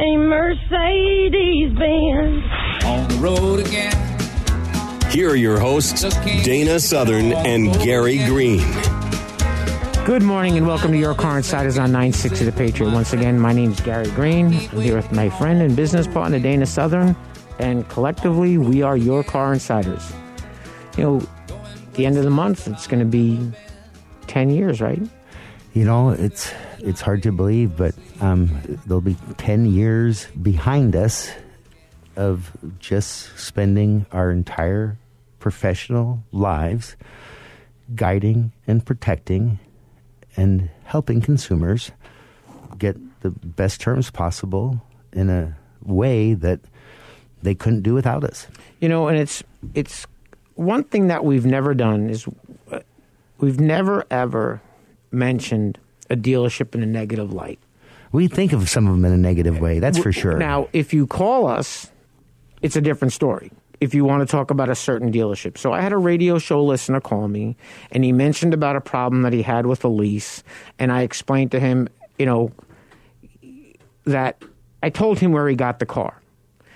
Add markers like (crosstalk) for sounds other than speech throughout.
a Mercedes Benz? On the road again. Here are your hosts, Dana Southern and Gary Green. Good morning and welcome to Your Car Insiders on 960 The Patriot. Once again, my name is Gary Green. I'm here with my friend and business partner, Dana Southern, and collectively, we are Your Car Insiders. You know, at the end of the month, it's going to be 10 years, right? You know, it's it's hard to believe, but um, there'll be ten years behind us of just spending our entire professional lives guiding and protecting and helping consumers get the best terms possible in a way that they couldn't do without us. You know, and it's it's one thing that we've never done is we've never ever mentioned a dealership in a negative light. We think of some of them in a negative way, that's for sure. Now, if you call us, it's a different story. If you want to talk about a certain dealership. So I had a radio show listener call me and he mentioned about a problem that he had with a lease and I explained to him, you know, that I told him where he got the car.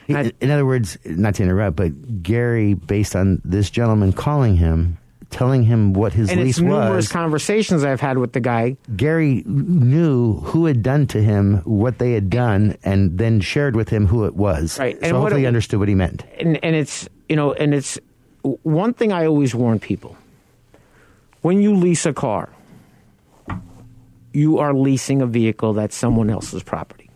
I- in other words, not to interrupt, but Gary, based on this gentleman calling him, telling him what his and lease it's numerous was, conversations I've had with the guy. Gary knew who had done to him what they had done, and then shared with him who it was. Right, and So what hopefully, it- he understood what he meant. and and it's you know and it's one thing I always warn people when you lease a car you are leasing a vehicle that's someone else's property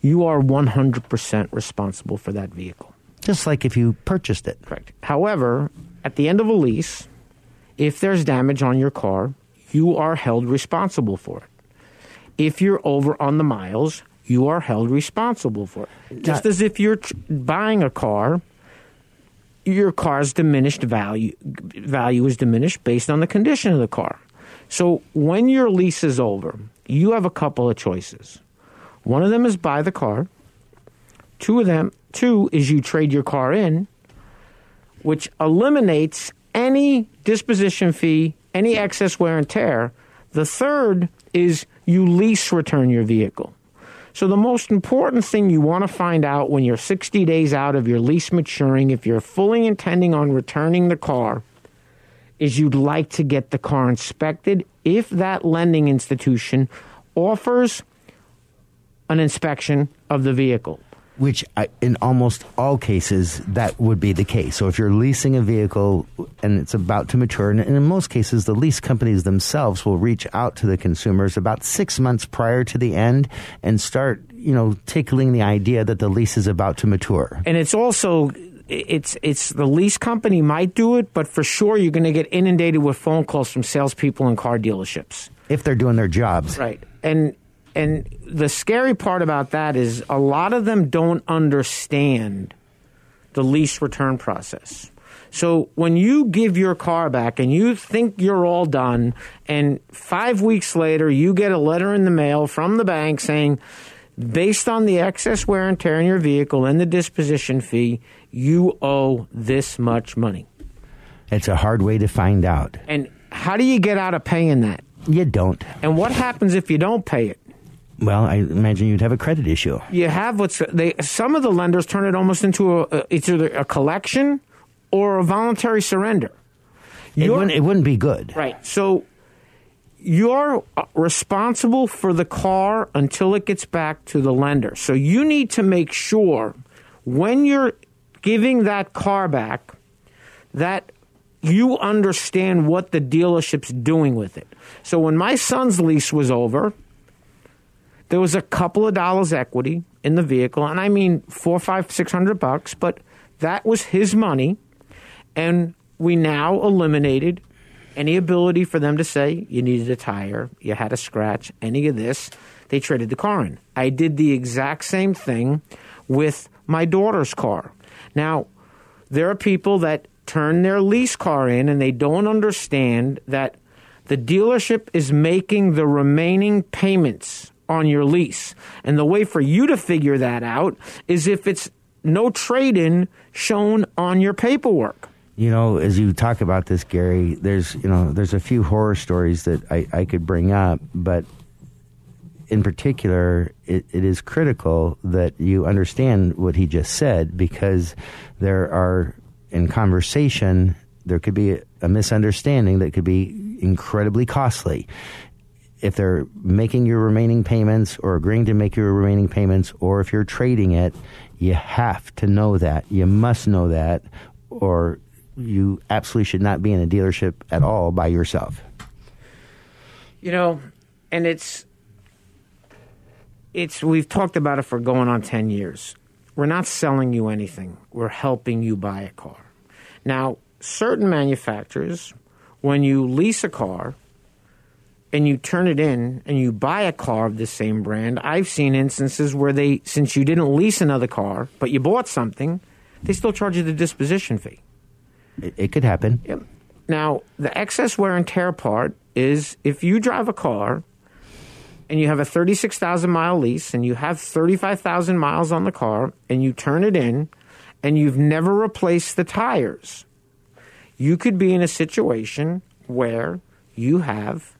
you are 100% responsible for that vehicle Just like if you purchased it. correct however at the end of a lease if there's damage on your car you are held responsible for it if you're over on the miles you are held responsible for it just as if you're tr- buying a car your car's diminished value value is diminished based on the condition of the car. So when your lease is over, you have a couple of choices. One of them is buy the car. Two of them, two is you trade your car in, which eliminates any disposition fee, any excess wear and tear. The third is you lease return your vehicle. So the most important thing you want to find out when you're 60 days out of your lease maturing, if you're fully intending on returning the car, is you'd like to get the car inspected if that lending institution offers an inspection of the vehicle. Which, I, in almost all cases, that would be the case. So, if you're leasing a vehicle and it's about to mature, and in most cases, the lease companies themselves will reach out to the consumers about six months prior to the end and start, you know, tickling the idea that the lease is about to mature. And it's also it's it's the lease company might do it, but for sure you're going to get inundated with phone calls from salespeople and car dealerships. If they're doing their jobs. Right. And and the scary part about that is a lot of them don't understand the lease return process. So when you give your car back and you think you're all done, and five weeks later you get a letter in the mail from the bank saying, based on the excess wear and tear in your vehicle and the disposition fee, you owe this much money. It's a hard way to find out. And how do you get out of paying that? You don't. And what happens if you don't pay it? Well, I imagine you'd have a credit issue. you have what's they some of the lenders turn it almost into a, a it's either a collection or a voluntary surrender. It wouldn't, it wouldn't be good. Right. So you're uh, responsible for the car until it gets back to the lender. So you need to make sure when you're giving that car back, that you understand what the dealership's doing with it. So when my son's lease was over, there was a couple of dollars equity in the vehicle, and I mean four, five, six hundred bucks, but that was his money, and we now eliminated any ability for them to say you needed a tire, you had a scratch, any of this. They traded the car in. I did the exact same thing with my daughter's car. Now, there are people that turn their lease car in and they don't understand that the dealership is making the remaining payments on your lease. And the way for you to figure that out is if it's no trade in shown on your paperwork. You know, as you talk about this, Gary, there's you know there's a few horror stories that I, I could bring up, but in particular, it, it is critical that you understand what he just said because there are in conversation there could be a, a misunderstanding that could be incredibly costly if they're making your remaining payments or agreeing to make your remaining payments, or if you're trading it, you have to know that. You must know that, or you absolutely should not be in a dealership at all by yourself. You know, and it's it's we've talked about it for going on 10 years. We're not selling you anything. We're helping you buy a car. Now, certain manufacturers when you lease a car and you turn it in and you buy a car of the same brand, I've seen instances where they since you didn't lease another car, but you bought something, they still charge you the disposition fee. It, it could happen. Yep. Now, the excess wear and tear part is if you drive a car and you have a 36,000 mile lease and you have 35,000 miles on the car and you turn it in and you've never replaced the tires, you could be in a situation where you have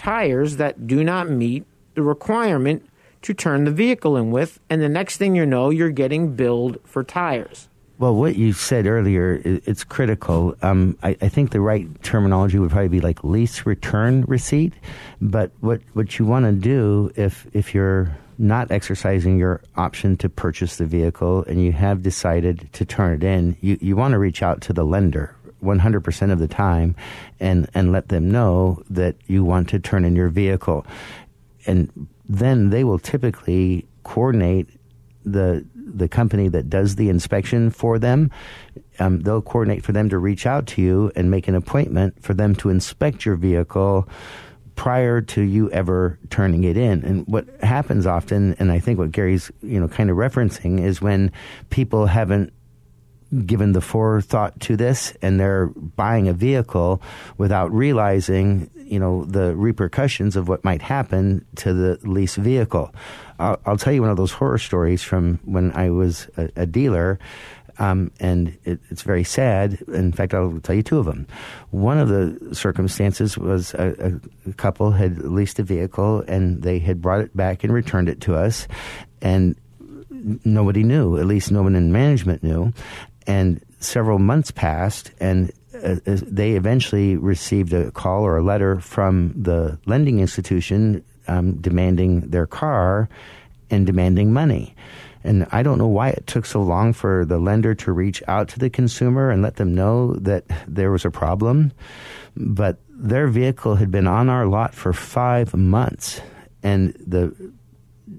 tires that do not meet the requirement to turn the vehicle in with, and the next thing you know, you're getting billed for tires. Well, what you said earlier, it's critical. Um, I, I think the right terminology would probably be like lease return receipt. But what, what you want to do if, if you're not exercising your option to purchase the vehicle and you have decided to turn it in, you, you want to reach out to the lender 100% of the time and, and let them know that you want to turn in your vehicle. And then they will typically coordinate the the company that does the inspection for them. Um, they'll coordinate for them to reach out to you and make an appointment for them to inspect your vehicle prior to you ever turning it in. And what happens often, and I think what Gary's you know kind of referencing, is when people haven't given the forethought to this and they're buying a vehicle without realizing you know the repercussions of what might happen to the lease vehicle i'll, I'll tell you one of those horror stories from when i was a, a dealer um, and it, it's very sad. In fact, I'll tell you two of them. One of the circumstances was a, a couple had leased a vehicle and they had brought it back and returned it to us, and nobody knew. At least no one in management knew. And several months passed, and uh, uh, they eventually received a call or a letter from the lending institution um, demanding their car and demanding money. And I don't know why it took so long for the lender to reach out to the consumer and let them know that there was a problem. But their vehicle had been on our lot for five months. And the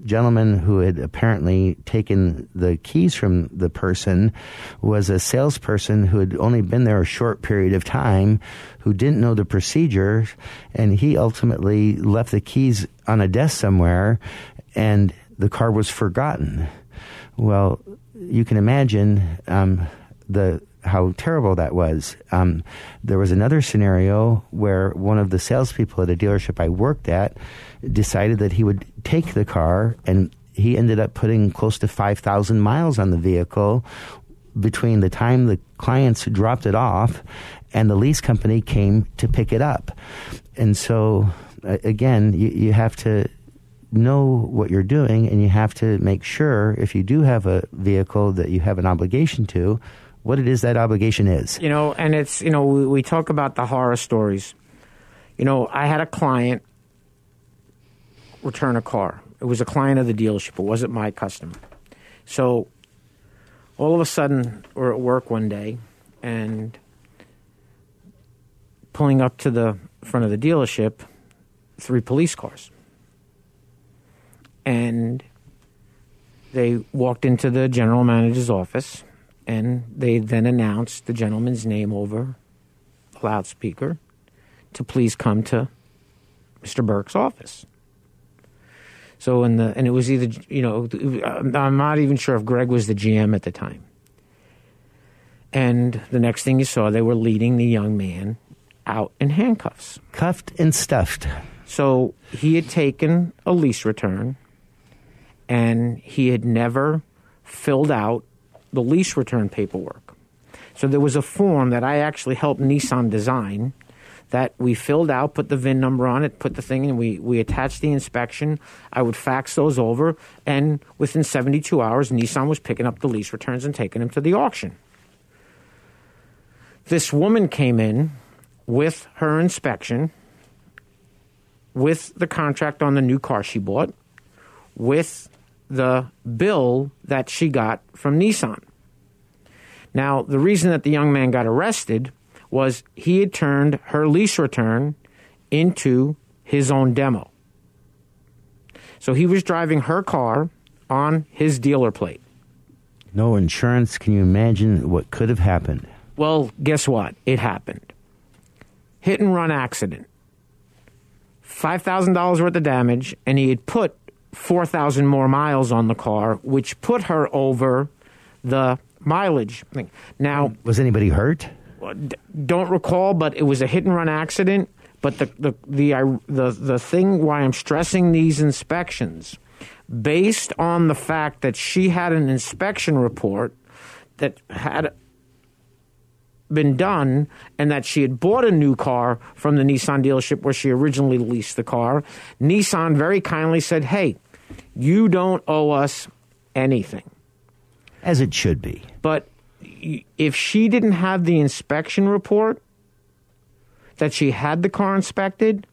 gentleman who had apparently taken the keys from the person was a salesperson who had only been there a short period of time, who didn't know the procedure, and he ultimately left the keys on a desk somewhere, and the car was forgotten. Well, you can imagine um, the how terrible that was. Um, there was another scenario where one of the salespeople at a dealership I worked at decided that he would take the car, and he ended up putting close to five thousand miles on the vehicle between the time the clients dropped it off and the lease company came to pick it up. And so, again, you, you have to know what you're doing and you have to make sure if you do have a vehicle that you have an obligation to what it is that obligation is You know, and it's, you know, we, we talk about the horror stories. You know, I had a client return a car. It was a client of the dealership, it wasn't my customer. So all of a sudden, we're at work one day, and pulling up to the front of the dealership, three police cars. And they walked into the general manager's office, and they then announced the gentleman's name over a loudspeaker to please come to Mr. Burke's office. So in the and it was either you know I'm not even sure if Greg was the GM at the time. And the next thing you saw, they were leading the young man out in handcuffs. Cuffed and stuffed. So he had taken a lease return and he had never filled out the lease return paperwork. So there was a form that I actually helped Nissan design that we filled out, put the VIN number on it, put the thing in, we, we attached the inspection. I would fax those over, and within 72 hours, Nissan was picking up the lease returns and taking them to the auction. This woman came in with her inspection, with the contract on the new car she bought, with the bill that she got from Nissan. Now, the reason that the young man got arrested was he had turned her lease return into his own demo. So he was driving her car on his dealer plate. No insurance. Can you imagine what could have happened? Well, guess what? It happened. Hit and run accident. $5,000 worth of damage, and he had put 4,000 more miles on the car, which put her over the mileage thing. Now, Was anybody hurt? Uh, don't recall, but it was a hit and run accident. But the the the the the thing why I'm stressing these inspections, based on the fact that she had an inspection report that had been done and that she had bought a new car from the Nissan dealership where she originally leased the car, Nissan very kindly said, "Hey, you don't owe us anything." As it should be. But if she didn't have the inspection report that she had the car inspected,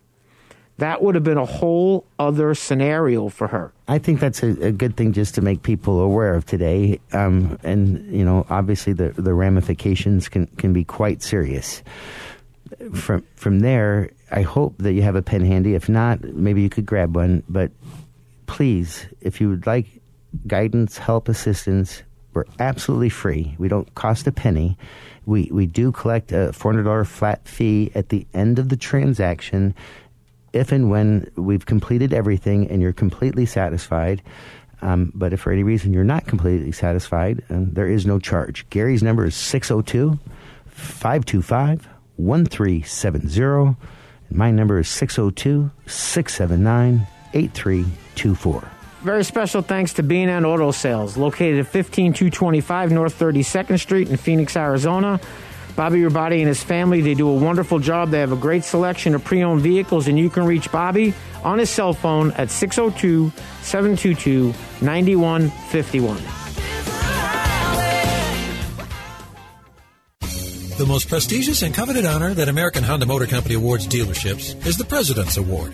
that would have been a whole other scenario for her. I think that's a, a good thing just to make people aware of today. Um, and, you know, obviously the, the ramifications can, can be quite serious. From, from there, I hope that you have a pen handy. If not, maybe you could grab one. But please, if you would like guidance, help, assistance, we're absolutely free. We don't cost a penny. We, we do collect a $400 flat fee at the end of the transaction if and when we've completed everything and you're completely satisfied. Um, but if for any reason you're not completely satisfied, um, there is no charge. Gary's number is 602 525 1370. And my number is 602 679 8324. Very special thanks to B&N Auto Sales, located at 15225 North 32nd Street in Phoenix, Arizona. Bobby Rabati and his family, they do a wonderful job. They have a great selection of pre-owned vehicles, and you can reach Bobby on his cell phone at 602-722-9151. The most prestigious and coveted honor that American Honda Motor Company awards dealerships is the President's Award.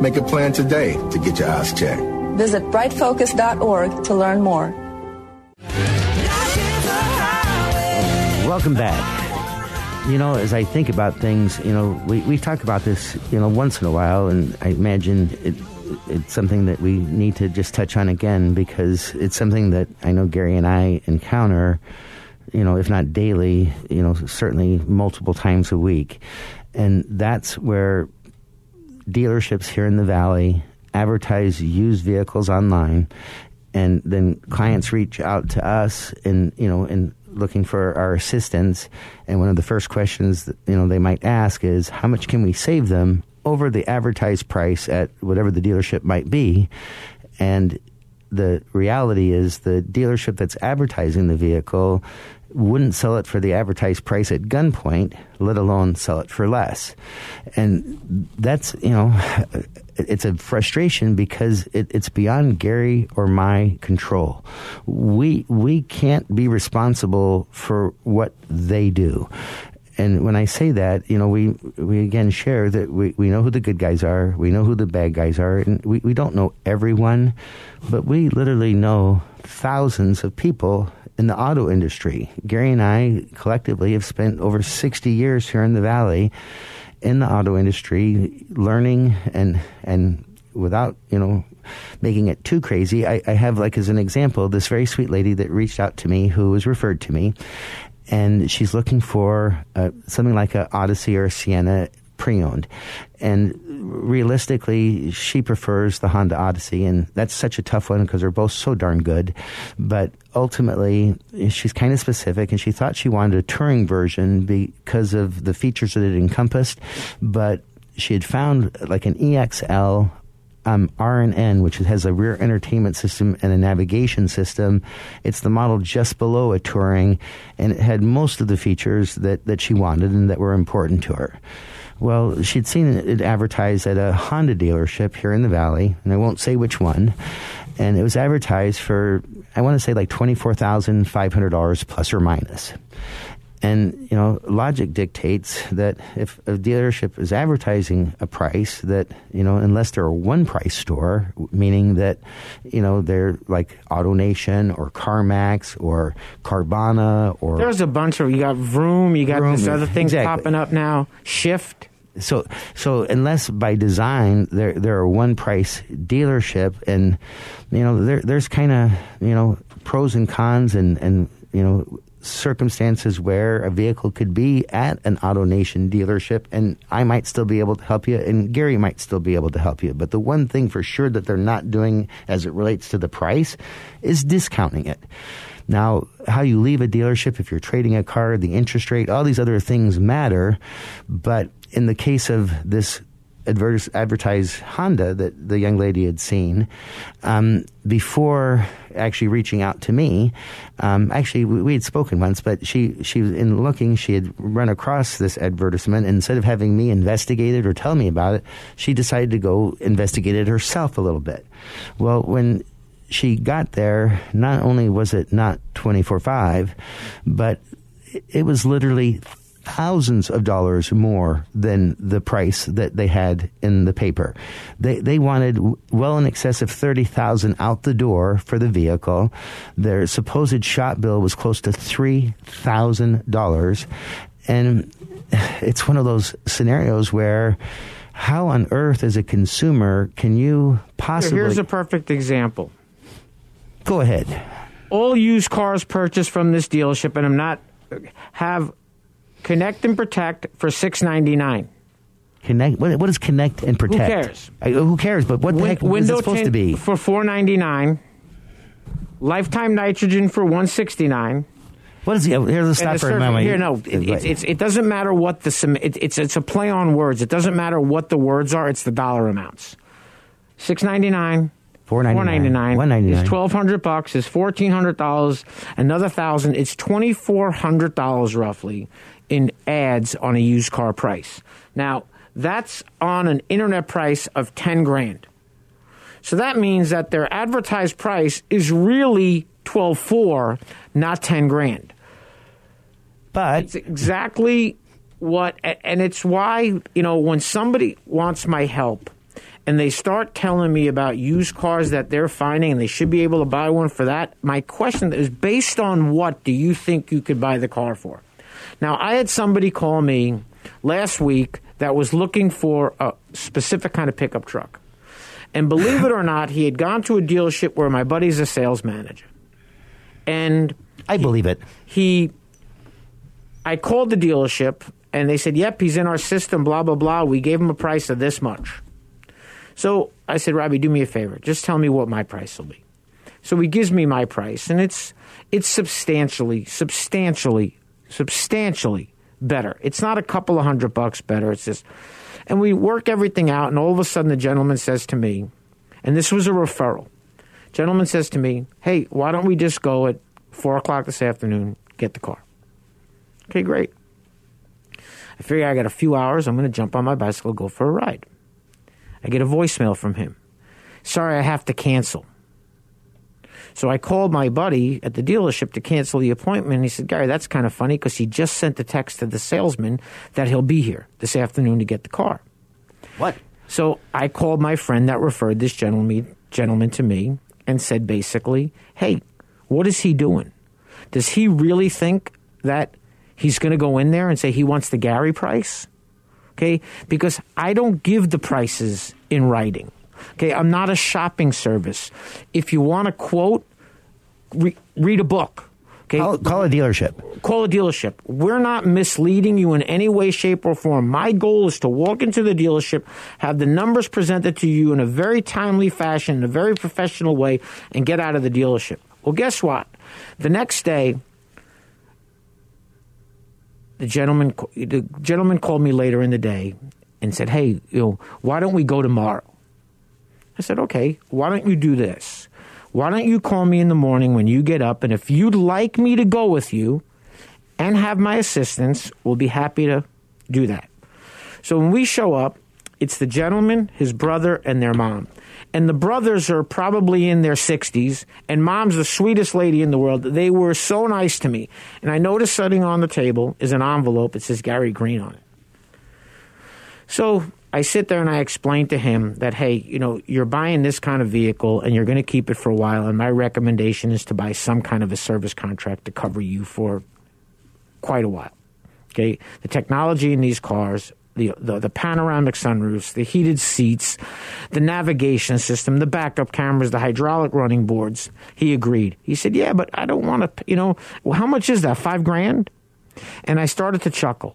Make a plan today to get your eyes checked. Visit brightfocus.org to learn more. Welcome back. You know, as I think about things, you know, we, we talk about this, you know, once in a while, and I imagine it, it's something that we need to just touch on again because it's something that I know Gary and I encounter, you know, if not daily, you know, certainly multiple times a week. And that's where dealerships here in the valley advertise used vehicles online and then clients reach out to us and you know and looking for our assistance. And one of the first questions that you know they might ask is how much can we save them over the advertised price at whatever the dealership might be? And the reality is the dealership that's advertising the vehicle wouldn't sell it for the advertised price at gunpoint, let alone sell it for less. And that's, you know, it's a frustration because it, it's beyond Gary or my control. We, we can't be responsible for what they do. And when I say that, you know, we, we again share that we, we know who the good guys are, we know who the bad guys are, and we, we don't know everyone, but we literally know thousands of people in the auto industry. Gary and I collectively have spent over 60 years here in the Valley in the auto industry, learning and, and without, you know, making it too crazy, I, I have, like, as an example, this very sweet lady that reached out to me who was referred to me, and she's looking for uh, something like a Odyssey or a Sienna pre-owned and realistically she prefers the honda odyssey and that's such a tough one because they're both so darn good but ultimately she's kind of specific and she thought she wanted a touring version because of the features that it encompassed but she had found like an exl um, R&N, which has a rear entertainment system and a navigation system. It's the model just below a Touring, and it had most of the features that, that she wanted and that were important to her. Well, she'd seen it advertised at a Honda dealership here in the Valley, and I won't say which one. And it was advertised for, I want to say like $24,500 plus or minus. And, you know, logic dictates that if a dealership is advertising a price that, you know, unless they're a one price store, meaning that, you know, they're like AutoNation or CarMax or Carvana or. There's a bunch of, you got Vroom, you got Vroom, this other things exactly. popping up now, Shift. So, so unless by design they're they're a one price dealership, and you know there there's kind of you know pros and cons, and and you know circumstances where a vehicle could be at an AutoNation dealership, and I might still be able to help you, and Gary might still be able to help you. But the one thing for sure that they're not doing as it relates to the price is discounting it. Now, how you leave a dealership if you're trading a car, the interest rate, all these other things matter. But in the case of this advertis- advertised Honda that the young lady had seen, um, before actually reaching out to me, um, actually we, we had spoken once, but she she was in looking, she had run across this advertisement. And instead of having me investigate it or tell me about it, she decided to go investigate it herself a little bit. Well, when she got there, not only was it not 24 5, but it was literally thousands of dollars more than the price that they had in the paper. They they wanted well in excess of 30,000 out the door for the vehicle. Their supposed shop bill was close to $3,000 and (sighs) it's one of those scenarios where how on earth as a consumer can you possibly Here's a perfect example. Go ahead. All used cars purchased from this dealership, and I'm not have connect and protect for six ninety nine. Connect. What, what is connect and protect? Who cares? Uh, who cares? But what the heck is it supposed to be? for four ninety nine. Lifetime nitrogen for one sixty nine. What is the? Here's a stop for a moment. Here, no, it, it's, it's, it doesn't matter what the it, it's it's a play on words. It doesn't matter what the words are. It's the dollar amounts. Six ninety nine. Four ninety nine. One ninety It's nine. twelve hundred bucks. It's fourteen hundred dollars. Another thousand. It's twenty four hundred dollars roughly in ads on a used car price. Now that's on an internet price of ten grand. So that means that their advertised price is really twelve four, not ten grand. But it's exactly what, and it's why you know when somebody wants my help and they start telling me about used cars that they're finding and they should be able to buy one for that. My question is based on what do you think you could buy the car for? Now, I had somebody call me last week that was looking for a specific kind of pickup truck. And believe it or (laughs) not, he had gone to a dealership where my buddy's a sales manager. And I believe it. He I called the dealership and they said, "Yep, he's in our system blah blah blah. We gave him a price of this much." So I said, Robbie, do me a favor. Just tell me what my price will be. So he gives me my price, and it's it's substantially, substantially, substantially better. It's not a couple of hundred bucks better. It's just, and we work everything out, and all of a sudden the gentleman says to me, and this was a referral. Gentleman says to me, "Hey, why don't we just go at four o'clock this afternoon? Get the car." Okay, great. I figure I got a few hours. I'm going to jump on my bicycle, go for a ride. I get a voicemail from him. Sorry, I have to cancel. So I called my buddy at the dealership to cancel the appointment. He said, Gary, that's kind of funny because he just sent the text to the salesman that he'll be here this afternoon to get the car. What? So I called my friend that referred this gentleman, gentleman to me and said basically, hey, what is he doing? Does he really think that he's going to go in there and say he wants the Gary price? Okay, because I don't give the prices in writing. Okay, I'm not a shopping service. If you want a quote, re- read a book. Okay, Call, call a dealership. call a dealership. We're not misleading you in any way, shape, or form. My goal is to walk into the dealership, have the numbers presented to you in a very timely fashion, in a very professional way, and get out of the dealership. Well, guess what? The next day, the gentleman the gentleman called me later in the day and said, "Hey, you know, why don't we go tomorrow?" I said, "Okay, why don't you do this? Why don't you call me in the morning when you get up and if you'd like me to go with you and have my assistance, we'll be happy to do that." So when we show up, it's the gentleman, his brother, and their mom. And the brothers are probably in their 60s, and mom's the sweetest lady in the world. They were so nice to me. And I noticed sitting on the table is an envelope that says Gary Green on it. So I sit there and I explain to him that, hey, you know, you're buying this kind of vehicle and you're going to keep it for a while. And my recommendation is to buy some kind of a service contract to cover you for quite a while. Okay. The technology in these cars, the, the, the panoramic sunroofs, the heated seats, the navigation system, the backup cameras, the hydraulic running boards. He agreed. He said, yeah, but I don't want to, you know, well, how much is that? Five grand? And I started to chuckle.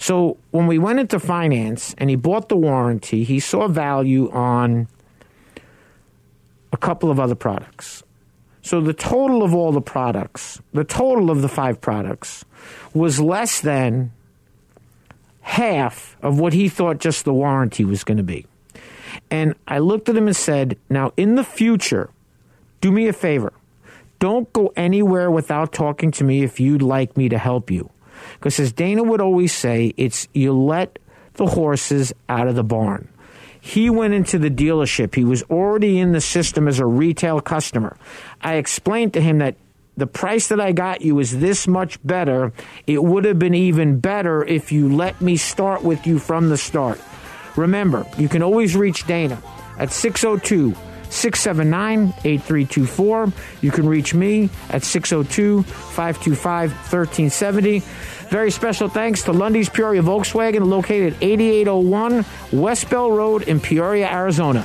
So when we went into finance and he bought the warranty, he saw value on a couple of other products. So the total of all the products, the total of the five products, was less than half of what he thought just the warranty was going to be. And I looked at him and said, Now, in the future, do me a favor. Don't go anywhere without talking to me if you'd like me to help you. Because as Dana would always say, it's you let the horses out of the barn. He went into the dealership. He was already in the system as a retail customer. I explained to him that the price that I got you is this much better. It would have been even better if you let me start with you from the start. Remember, you can always reach Dana at 602 679 8324. You can reach me at 602 525 1370. Very special thanks to Lunde's Peoria Volkswagen, located 8801 West Bell Road in Peoria, Arizona.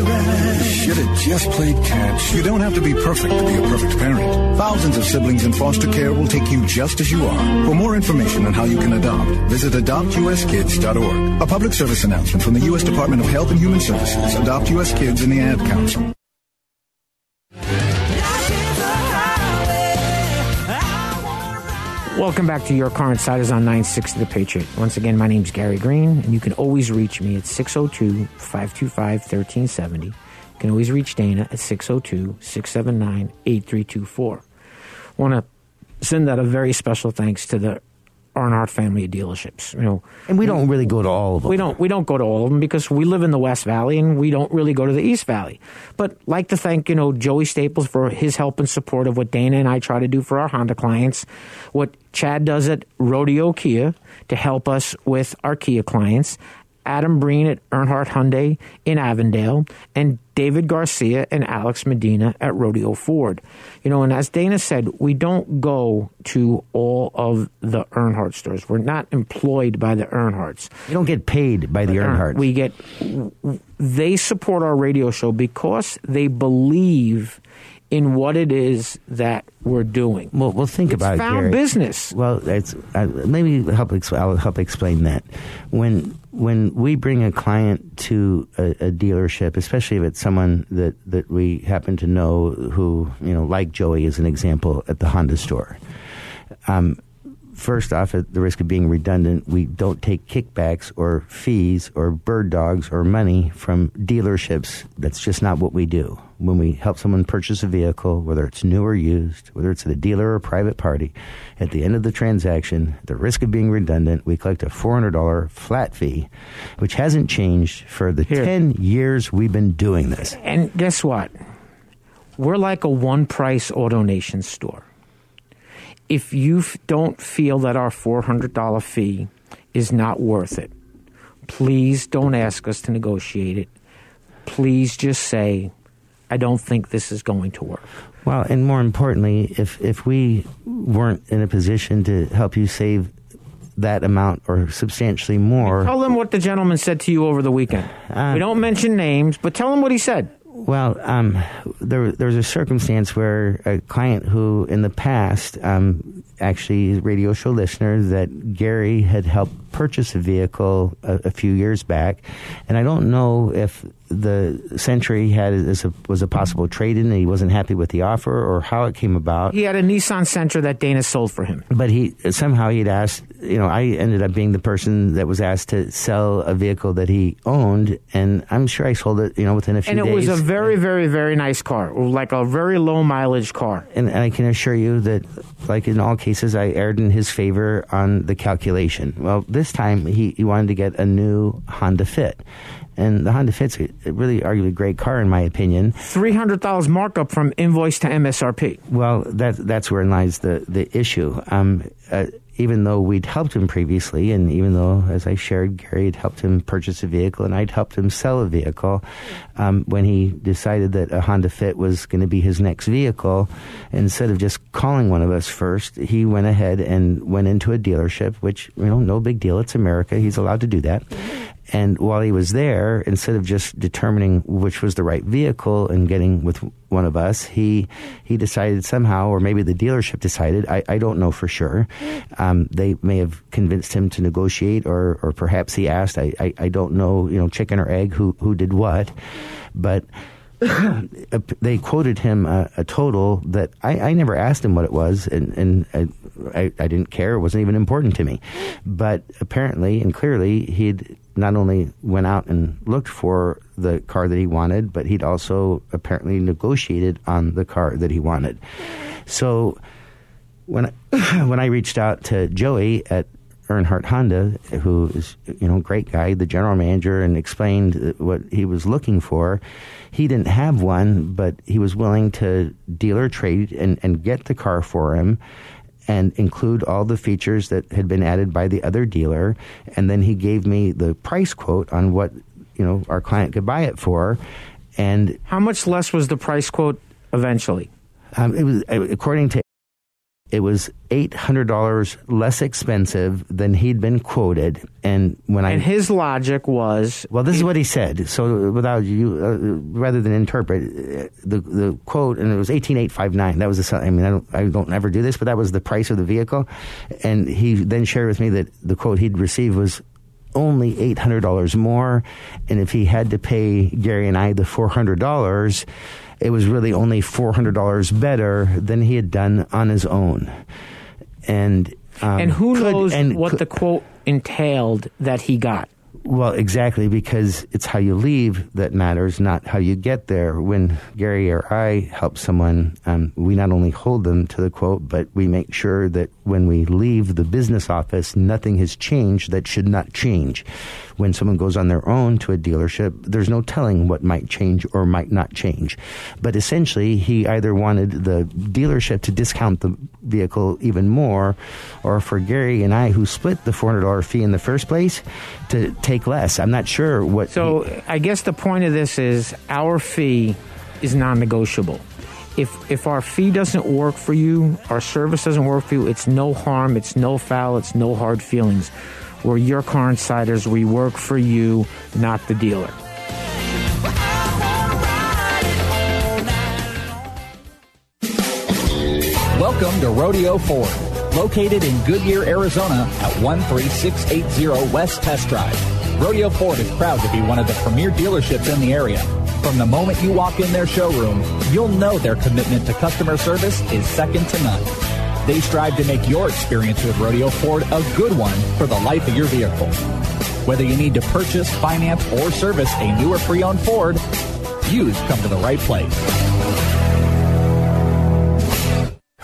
Should have just played catch. You don't have to be perfect to be a perfect parent. Thousands of siblings in foster care will take you just as you are. For more information on how you can adopt, visit adoptuskids.org. A public service announcement from the U.S. Department of Health and Human Services, Adopt U.S. Kids, and the Ad Council. Welcome back to Your Car Insiders on 960 The Patriot. Once again, my name is Gary Green, and you can always reach me at 602 525 1370. Can always reach Dana at 602 679 8324. Want to send out a very special thanks to the Earnhardt family of dealerships. You know, And we don't really go to all of them. we don't we don't go to all of them because we live in the West Valley and we don't really go to the East Valley. But like to thank you know Joey Staples for his help and support of what Dana and I try to do for our Honda clients, what Chad does at Rodeo Kia to help us with our Kia clients, Adam Breen at Earnhardt Hyundai in Avondale, and David Garcia and Alex Medina at Rodeo Ford. You know, and as Dana said, we don't go to all of the Earnhardt stores. We're not employed by the Earnhardts. You don't get paid by the uh-uh. Earnhardts. We get they support our radio show because they believe in what it is that we're doing. Well, well, think It's about found it, Gary. business. Well, it's uh, maybe help. Ex- I'll help explain that. When when we bring a client to a, a dealership, especially if it's someone that that we happen to know, who you know, like Joey, as an example, at the Honda store. Um, First off, at the risk of being redundant, we don't take kickbacks or fees or bird dogs or money from dealerships. That's just not what we do. When we help someone purchase a vehicle, whether it's new or used, whether it's a dealer or private party, at the end of the transaction, at the risk of being redundant, we collect a $400 flat fee, which hasn't changed for the 10 years we've been doing this. And guess what? We're like a one price AutoNation store. If you f- don't feel that our $400 fee is not worth it. Please don't ask us to negotiate it. Please just say, I don't think this is going to work. Well, and more importantly, if if we weren't in a position to help you save that amount or substantially more, Tell them what the gentleman said to you over the weekend. Uh, we don't mention names, but tell them what he said. Well, um, there, there was a circumstance where a client who, in the past, um, actually, radio show listener, that Gary had helped purchase a vehicle a, a few years back, and I don't know if the Century had as a, was a possible trade-in and he wasn't happy with the offer, or how it came about. He had a Nissan Sentra that Dana sold for him. But he somehow he'd asked, you know, I ended up being the person that was asked to sell a vehicle that he owned, and I'm sure I sold it, you know, within a few And it days. was a very, very, very nice car, like a very low mileage car. and, and I can assure you that, like in all cases, I erred in his favor on the calculation. Well, this time he, he wanted to get a new Honda Fit. And the Honda Fit's a really arguably a great car, in my opinion. $300 markup from invoice to MSRP. Well, that, that's wherein lies the, the issue. Um, uh, even though we'd helped him previously, and even though, as I shared, Gary had helped him purchase a vehicle and I'd helped him sell a vehicle, um, when he decided that a Honda Fit was going to be his next vehicle, instead of just calling one of us first, he went ahead and went into a dealership, which, you know, no big deal. It's America. He's allowed to do that. And while he was there, instead of just determining which was the right vehicle and getting with one of us, he he decided somehow, or maybe the dealership decided. I, I don't know for sure. Um, they may have convinced him to negotiate, or or perhaps he asked. I, I, I don't know. You know, chicken or egg, who who did what, but. (coughs) they quoted him a, a total that I, I never asked him what it was, and, and I, I, I didn't care. It wasn't even important to me. But apparently and clearly, he'd not only went out and looked for the car that he wanted, but he'd also apparently negotiated on the car that he wanted. So when I, (coughs) when I reached out to Joey at Earnhardt Honda, who is you know great guy, the general manager, and explained what he was looking for. He didn't have one, but he was willing to dealer trade and, and get the car for him and include all the features that had been added by the other dealer. And then he gave me the price quote on what you know our client could buy it for. And How much less was the price quote eventually? um, it was according to it was eight hundred dollars less expensive than he'd been quoted. And when I And his logic was well, this is what he said. So without you, uh, rather than interpret uh, the the quote, and it was eighteen eight five nine. That was the. I mean, I don't, I don't ever do this, but that was the price of the vehicle. And he then shared with me that the quote he'd received was only eight hundred dollars more, and if he had to pay Gary and I the four hundred dollars, it was really only four hundred dollars better than he had done on his own. And um, and who could- knows and what could- the quote entailed that he got? well, exactly, because it's how you leave that matters, not how you get there. When Gary or I help someone, um, we not only hold them to the quote, but we make sure that when we leave the business office, nothing has changed that should not change. When someone goes on their own to a dealership, there's no telling what might change or might not change. But essentially, he either wanted the dealership to discount the vehicle even more, or for Gary and I, who split the $400 fee in the first place, to take less. I'm not sure what. So I guess the point of this is our fee is non-negotiable. If if our fee doesn't work for you, our service doesn't work for you, it's no harm, it's no foul, it's no hard feelings. We're your car insiders. We work for you, not the dealer. Welcome to Rodeo Ford, located in Goodyear, Arizona at 13680 West Test Drive. Rodeo Ford is proud to be one of the premier dealerships in the area. From the moment you walk in their showroom, you'll know their commitment to customer service is second to none. They strive to make your experience with Rodeo Ford a good one for the life of your vehicle. Whether you need to purchase, finance, or service a new or pre-owned Ford, you've come to the right place.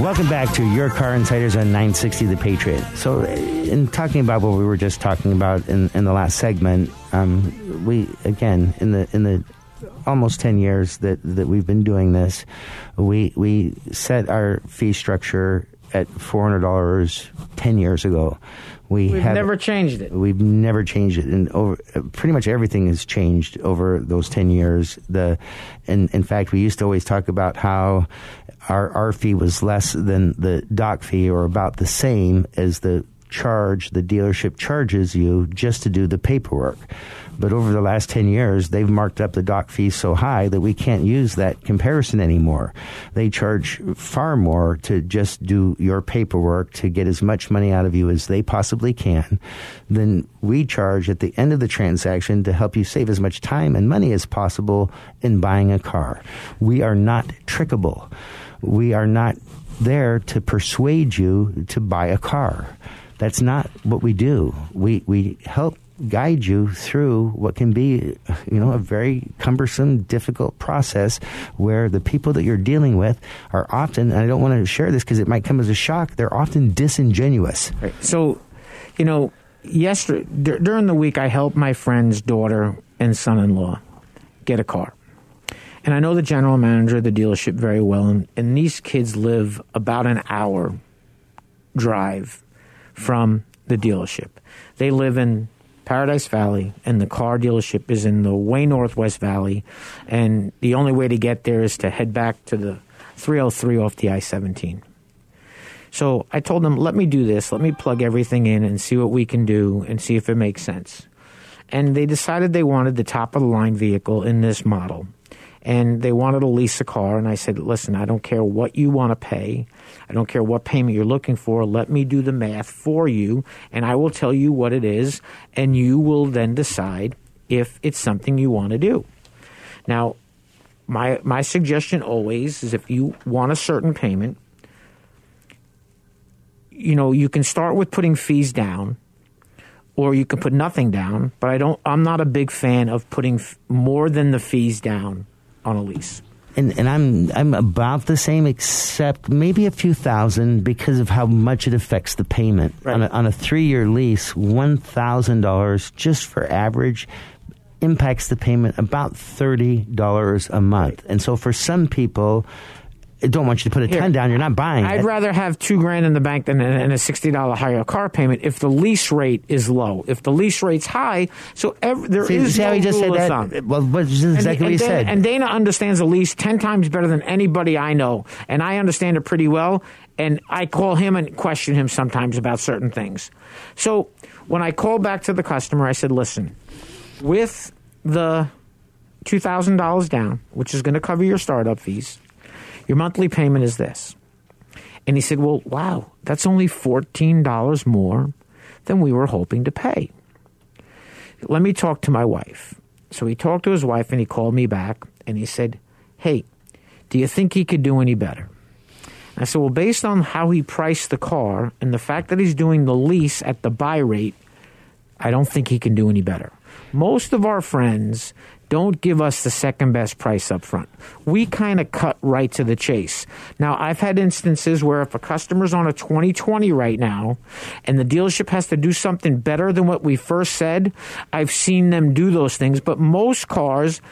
Welcome back to Your Car Insiders on 960 The Patriot. So, in talking about what we were just talking about in, in the last segment, um, we again in the in the almost 10 years that, that we've been doing this, we we set our fee structure at $400 10 years ago. We We've have never changed it. We've never changed it, and over pretty much everything has changed over those ten years. The, and in fact, we used to always talk about how our our fee was less than the doc fee, or about the same as the charge the dealership charges you just to do the paperwork. But over the last 10 years, they've marked up the doc fees so high that we can't use that comparison anymore. They charge far more to just do your paperwork to get as much money out of you as they possibly can than we charge at the end of the transaction to help you save as much time and money as possible in buying a car. We are not trickable. We are not there to persuade you to buy a car. That's not what we do. We, we help guide you through what can be, you know, a very cumbersome, difficult process where the people that you're dealing with are often, and I don't want to share this because it might come as a shock, they're often disingenuous. Right. So, you know, yesterday, d- during the week, I helped my friend's daughter and son in law get a car. And I know the general manager of the dealership very well, and, and these kids live about an hour drive from the dealership. They live in Paradise Valley, and the car dealership is in the way northwest valley. And the only way to get there is to head back to the 303 off the I 17. So I told them, let me do this. Let me plug everything in and see what we can do and see if it makes sense. And they decided they wanted the top of the line vehicle in this model. And they wanted to lease a car. And I said, listen, I don't care what you want to pay. I don't care what payment you're looking for. Let me do the math for you, and I will tell you what it is, and you will then decide if it's something you want to do. Now, my my suggestion always is if you want a certain payment, you know, you can start with putting fees down or you can put nothing down, but I don't I'm not a big fan of putting f- more than the fees down on a lease. And, and I'm I'm about the same, except maybe a few thousand because of how much it affects the payment. On a, on a three year lease, one thousand dollars just for average impacts the payment about thirty dollars a month. And so for some people, don't want you to put a Here, ton down. You're not buying I'd it. rather have two grand in the bank than a, and a sixty dollar higher car payment if the lease rate is low. If the lease rate's high, so ev- there is See- see how he just said of that? thumb. Well, what- is And- exactly and what he Dana, said. And Dana understands the lease ten times better than anybody I know, and I understand it pretty well. And I call him and question him sometimes about certain things. So when I call back to the customer, I said, "Listen, with the two thousand dollars down, which is going to cover your startup fees." Your monthly payment is this. And he said, Well, wow, that's only $14 more than we were hoping to pay. Let me talk to my wife. So he talked to his wife and he called me back and he said, Hey, do you think he could do any better? I said, Well, based on how he priced the car and the fact that he's doing the lease at the buy rate, I don't think he can do any better. Most of our friends don't give us the second best price up front. We kind of cut right to the chase. Now, I've had instances where if a customer's on a 2020 right now and the dealership has to do something better than what we first said, I've seen them do those things. But most cars,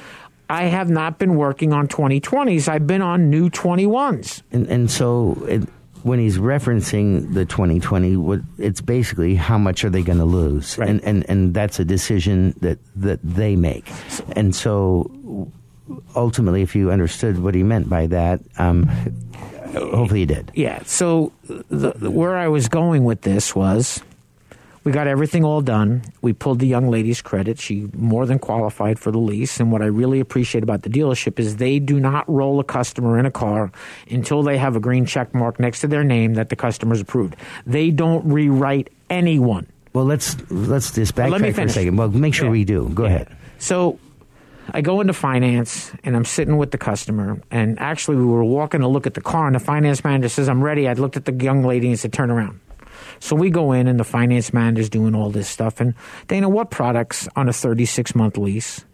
I have not been working on 2020s. I've been on new 21s. And, and so it, when he's referencing the 2020, what it's basically how much are they going to lose, and, and and that's a decision that that they make. And so ultimately, if you understood what he meant by that, um, hopefully you did. Yeah. So the, the- where I was going with this was, We got everything all done. We pulled the young lady's credit. She more than qualified for the lease. And what I really appreciate about the dealership is they do not roll a customer in a car until they have a green check mark next to their name that the customer's approved. They don't rewrite anyone. Well, let's let's just Well, let me backtrack for a second. Well, make sure Yeah. we do. Go ahead. So I go into finance and I'm sitting with the customer. And actually, we were walking to look at the car, and the finance manager says, I'm ready. I looked at the young lady and said, Turn around. So we go in, and the finance manager's doing all this stuff. And Dana, what products on a 36 month lease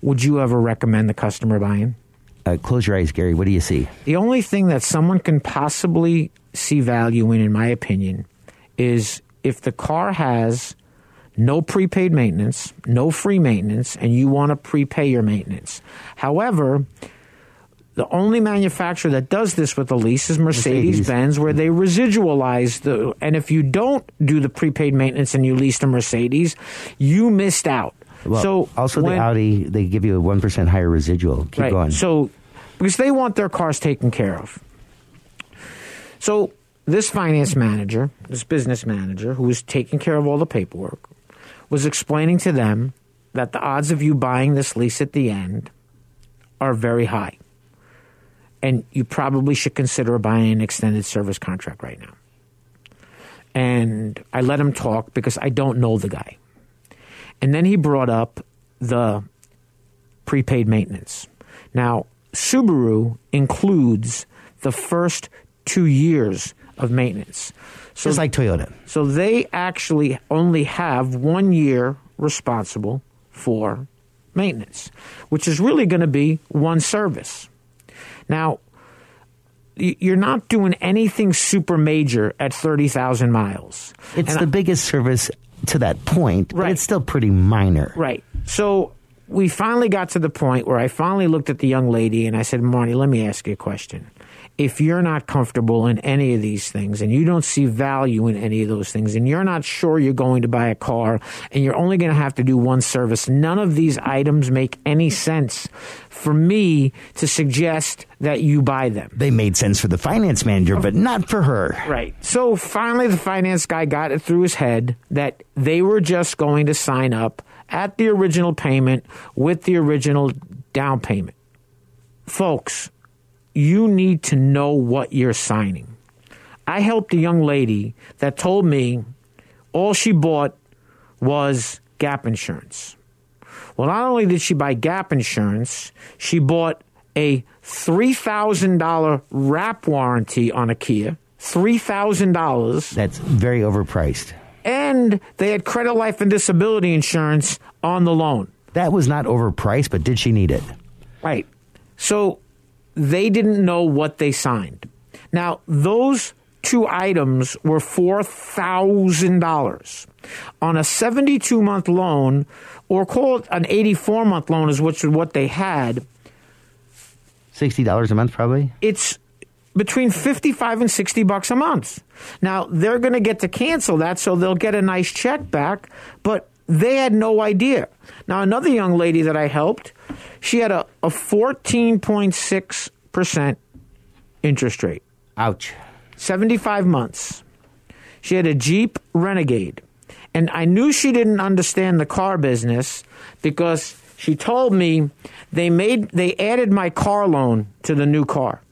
would you ever recommend the customer buying? Uh, close your eyes, Gary. What do you see? The only thing that someone can possibly see value in, in my opinion, is if the car has no prepaid maintenance, no free maintenance, and you want to prepay your maintenance. However, the only manufacturer that does this with a lease is Mercedes Benz, where they mm-hmm. residualize the. And if you don't do the prepaid maintenance and you lease to Mercedes, you missed out. Well, so also when- the Audi, they give you a one percent higher residual. Keep right. going. So, because they want their cars taken care of. So, this finance manager, this business manager, who was taking care of all the paperwork, was explaining to them that the odds of you buying this lease at the end are very high. And you probably should consider buying an extended service contract right now. And I let him talk because I don't know the guy. And then he brought up the prepaid maintenance. Now, Subaru includes the first two years of maintenance. So, Just like Toyota. So they actually only have one year responsible for maintenance, which is really going to be one service. Now, you're not doing anything super major at 30,000 miles. It's And the I- biggest service to that point, but it's still pretty minor. Right. So we finally got to the point where I finally looked at the young lady and I said, Marnie, let me ask you a question. If you're not comfortable in any of these things and you don't see value in any of those things and you're not sure you're going to buy a car and you're only going to have to do one service, none of these items make any sense for me to suggest that you buy them. They made sense for the finance manager, but not for her. Right. So finally, the finance guy got it through his head that they were just going to sign up at the original payment with the original down payment. Folks, you need to know what you're signing. I helped a young lady that told me all she bought was gap insurance. Well, not only did she buy gap insurance, she bought a $3,000 wrap warranty on a Kia. $3,000. That's very overpriced. And they had credit life and disability insurance on the loan. That was not overpriced, but did she need it? Right. So they didn't know what they signed. Now, those two items were $4,000 on a 72 month loan, or call it an 84 month loan, is which is what they had. $60 a month, probably? It's between 55 and 60 bucks a month. Now, they're going to get to cancel that, so they'll get a nice check back, but they had no idea. Now, another young lady that I helped, she had a, a 14.6% interest rate. Ouch. 75 months. She had a Jeep Renegade. And I knew she didn't understand the car business because she told me they made they added my car loan to the new car.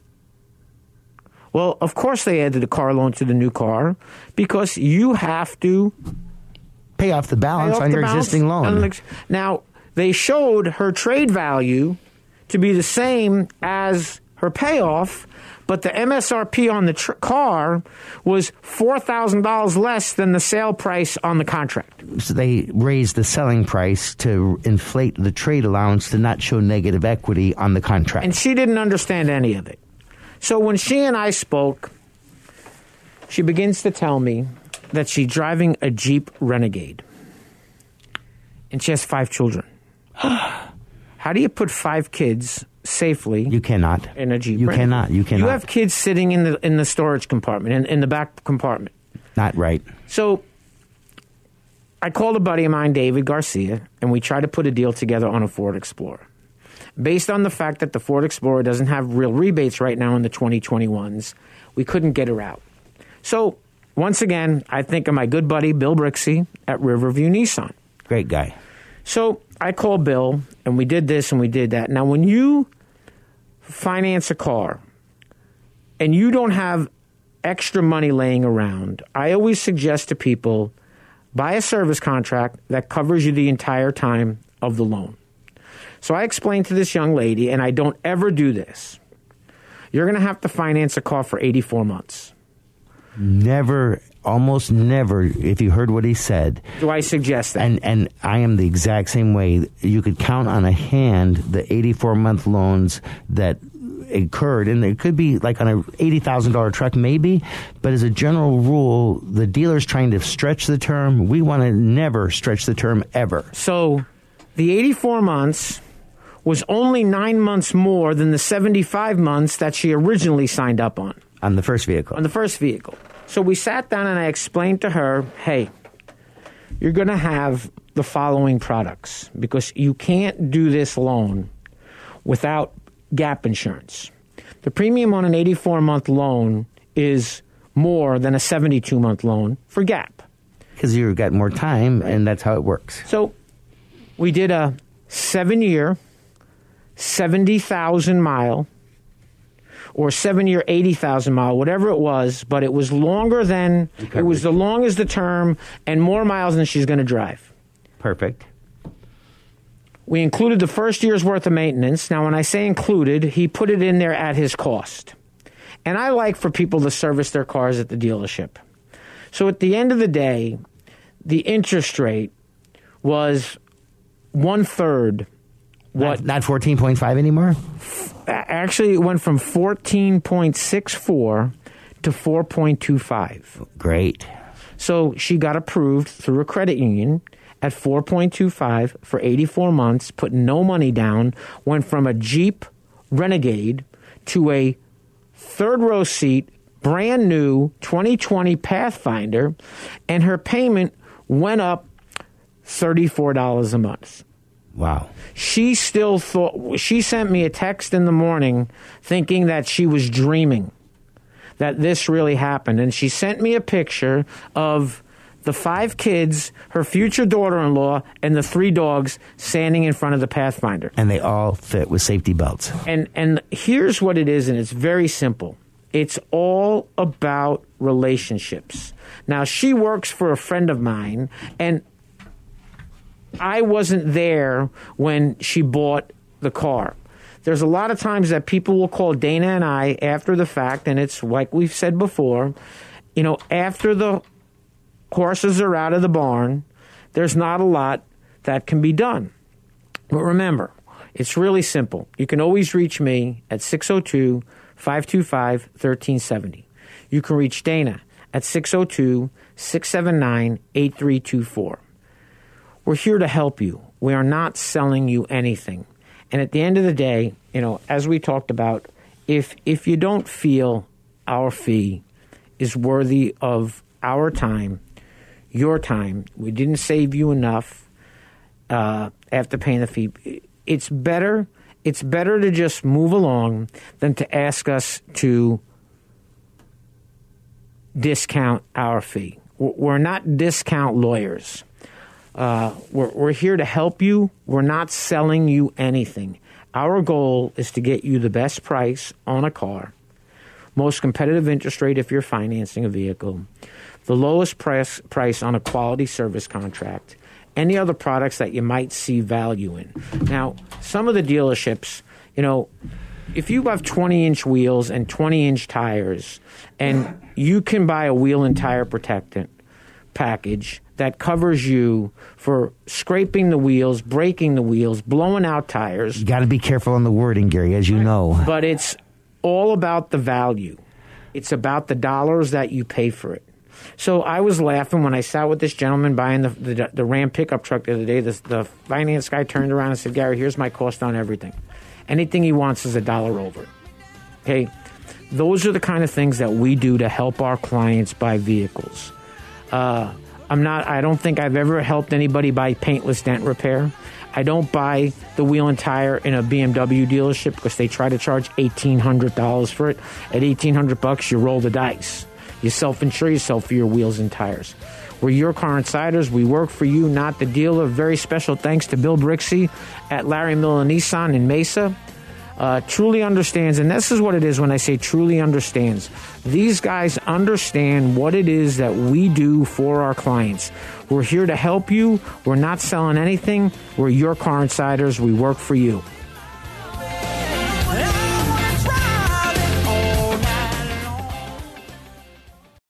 Well, of course they added the car loan to the new car because you have to pay off the balance off on the your balance existing loan. on the ex- Now, they showed her trade value to be the same as her payoff, but the MSRP on the tr- car was $4,000 less than the sale price on the contract. so they raised the selling price to inflate the trade allowance to not show negative equity on the contract. And she didn't understand any of it. So when she and I spoke, she begins to tell me that she's driving a Jeep Renegade. And she has five children. How do you put five kids safely? You cannot. In a Jeep. You cannot. You cannot. You have kids sitting in the in the storage compartment, in, in the back compartment. Not right. So I called a buddy of mine, David Garcia, and we tried to put a deal together on a Ford Explorer. Based on the fact that the Ford Explorer doesn't have real rebates right now in the 2021s, we couldn't get her out. So once again, I think of my good buddy Bill Brixey at Riverview Nissan. Great guy. So I called Bill and we did this and we did that. Now, when you finance a car and you don't have extra money laying around, I always suggest to people buy a service contract that covers you the entire time of the loan. So I explained to this young lady, and I don't ever do this. You're going to have to finance a car for 84 months. Never, almost never, if you heard what he said. Do I suggest that? And and I am the exact same way. You could count on a hand the 84 month loans that occurred, and it could be like on a eighty thousand dollar truck, maybe. But as a general rule, the dealer's trying to stretch the term. We want to never stretch the term ever. So, the 84 months was only nine months more than the 75 months that she originally signed up on. On the first vehicle. On the first vehicle. So we sat down and I explained to her, hey, you're going to have the following products because you can't do this loan without gap insurance. The premium on an 84 month loan is more than a 72 month loan for gap. Because you've got more time, and that's how it works. So we did a seven year, 70,000 mile, or seven year, 80,000 mile, whatever it was, but it was longer than, it was the longest the term and more miles than she's going to drive. Perfect. We included the first year's worth of maintenance. Now, when I say included, he put it in there at his cost. And I like for people to service their cars at the dealership. So at the end of the day, the interest rate was one third what not 14.5 anymore actually it went from 14.64 to 4.25 great. So she got approved through a credit union at 4.25 for 84 months put no money down went from a jeep renegade to a third row seat brand new 2020 pathfinder and her payment went up $34 a month Wow. She still thought, she sent me a text in the morning thinking that she was dreaming that this really happened. And she sent me a picture of the five kids, her future daughter in law, and the three dogs standing in front of the Pathfinder. And they all fit with safety belts. And, and here's what it is, and it's very simple it's all about relationships. Now, she works for a friend of mine, and I wasn't there when she bought the car. There's a lot of times that people will call Dana and I after the fact, and it's like we've said before, you know, after the horses are out of the barn, there's not a lot that can be done. But remember, it's really simple. You can always reach me at 602 525 1370. You can reach Dana at 602 679 8324. We're here to help you. We are not selling you anything. And at the end of the day, you know, as we talked about, if if you don't feel our fee is worthy of our time, your time, we didn't save you enough uh, after paying the fee. It's better. It's better to just move along than to ask us to discount our fee. We're not discount lawyers. Uh, we're, we're here to help you. We're not selling you anything. Our goal is to get you the best price on a car, most competitive interest rate if you're financing a vehicle, the lowest price, price on a quality service contract, any other products that you might see value in. Now, some of the dealerships, you know, if you have 20 inch wheels and 20 inch tires, and you can buy a wheel and tire protectant package that covers you for scraping the wheels, breaking the wheels, blowing out tires. You got to be careful on the wording, Gary, as you know. (laughs) But it's all about the value. It's about the dollars that you pay for it. So I was laughing when I sat with this gentleman buying the the, the Ram pickup truck the other day. The, the finance guy turned around and said, "Gary, here's my cost on everything. Anything he wants is a dollar over." Okay, those are the kind of things that we do to help our clients buy vehicles. Uh, I'm not. I don't think I've ever helped anybody buy paintless dent repair. I don't buy the wheel and tire in a BMW dealership because they try to charge eighteen hundred dollars for it. At 1,800 bucks, you roll the dice. You self insure yourself for your wheels and tires. We're your car insiders. We work for you, not the dealer. Very special thanks to Bill Brixey at Larry Miller Nissan in Mesa. Uh, truly understands, and this is what it is when I say truly understands. These guys understand what it is that we do for our clients. We're here to help you. We're not selling anything. We're your car insiders. We work for you.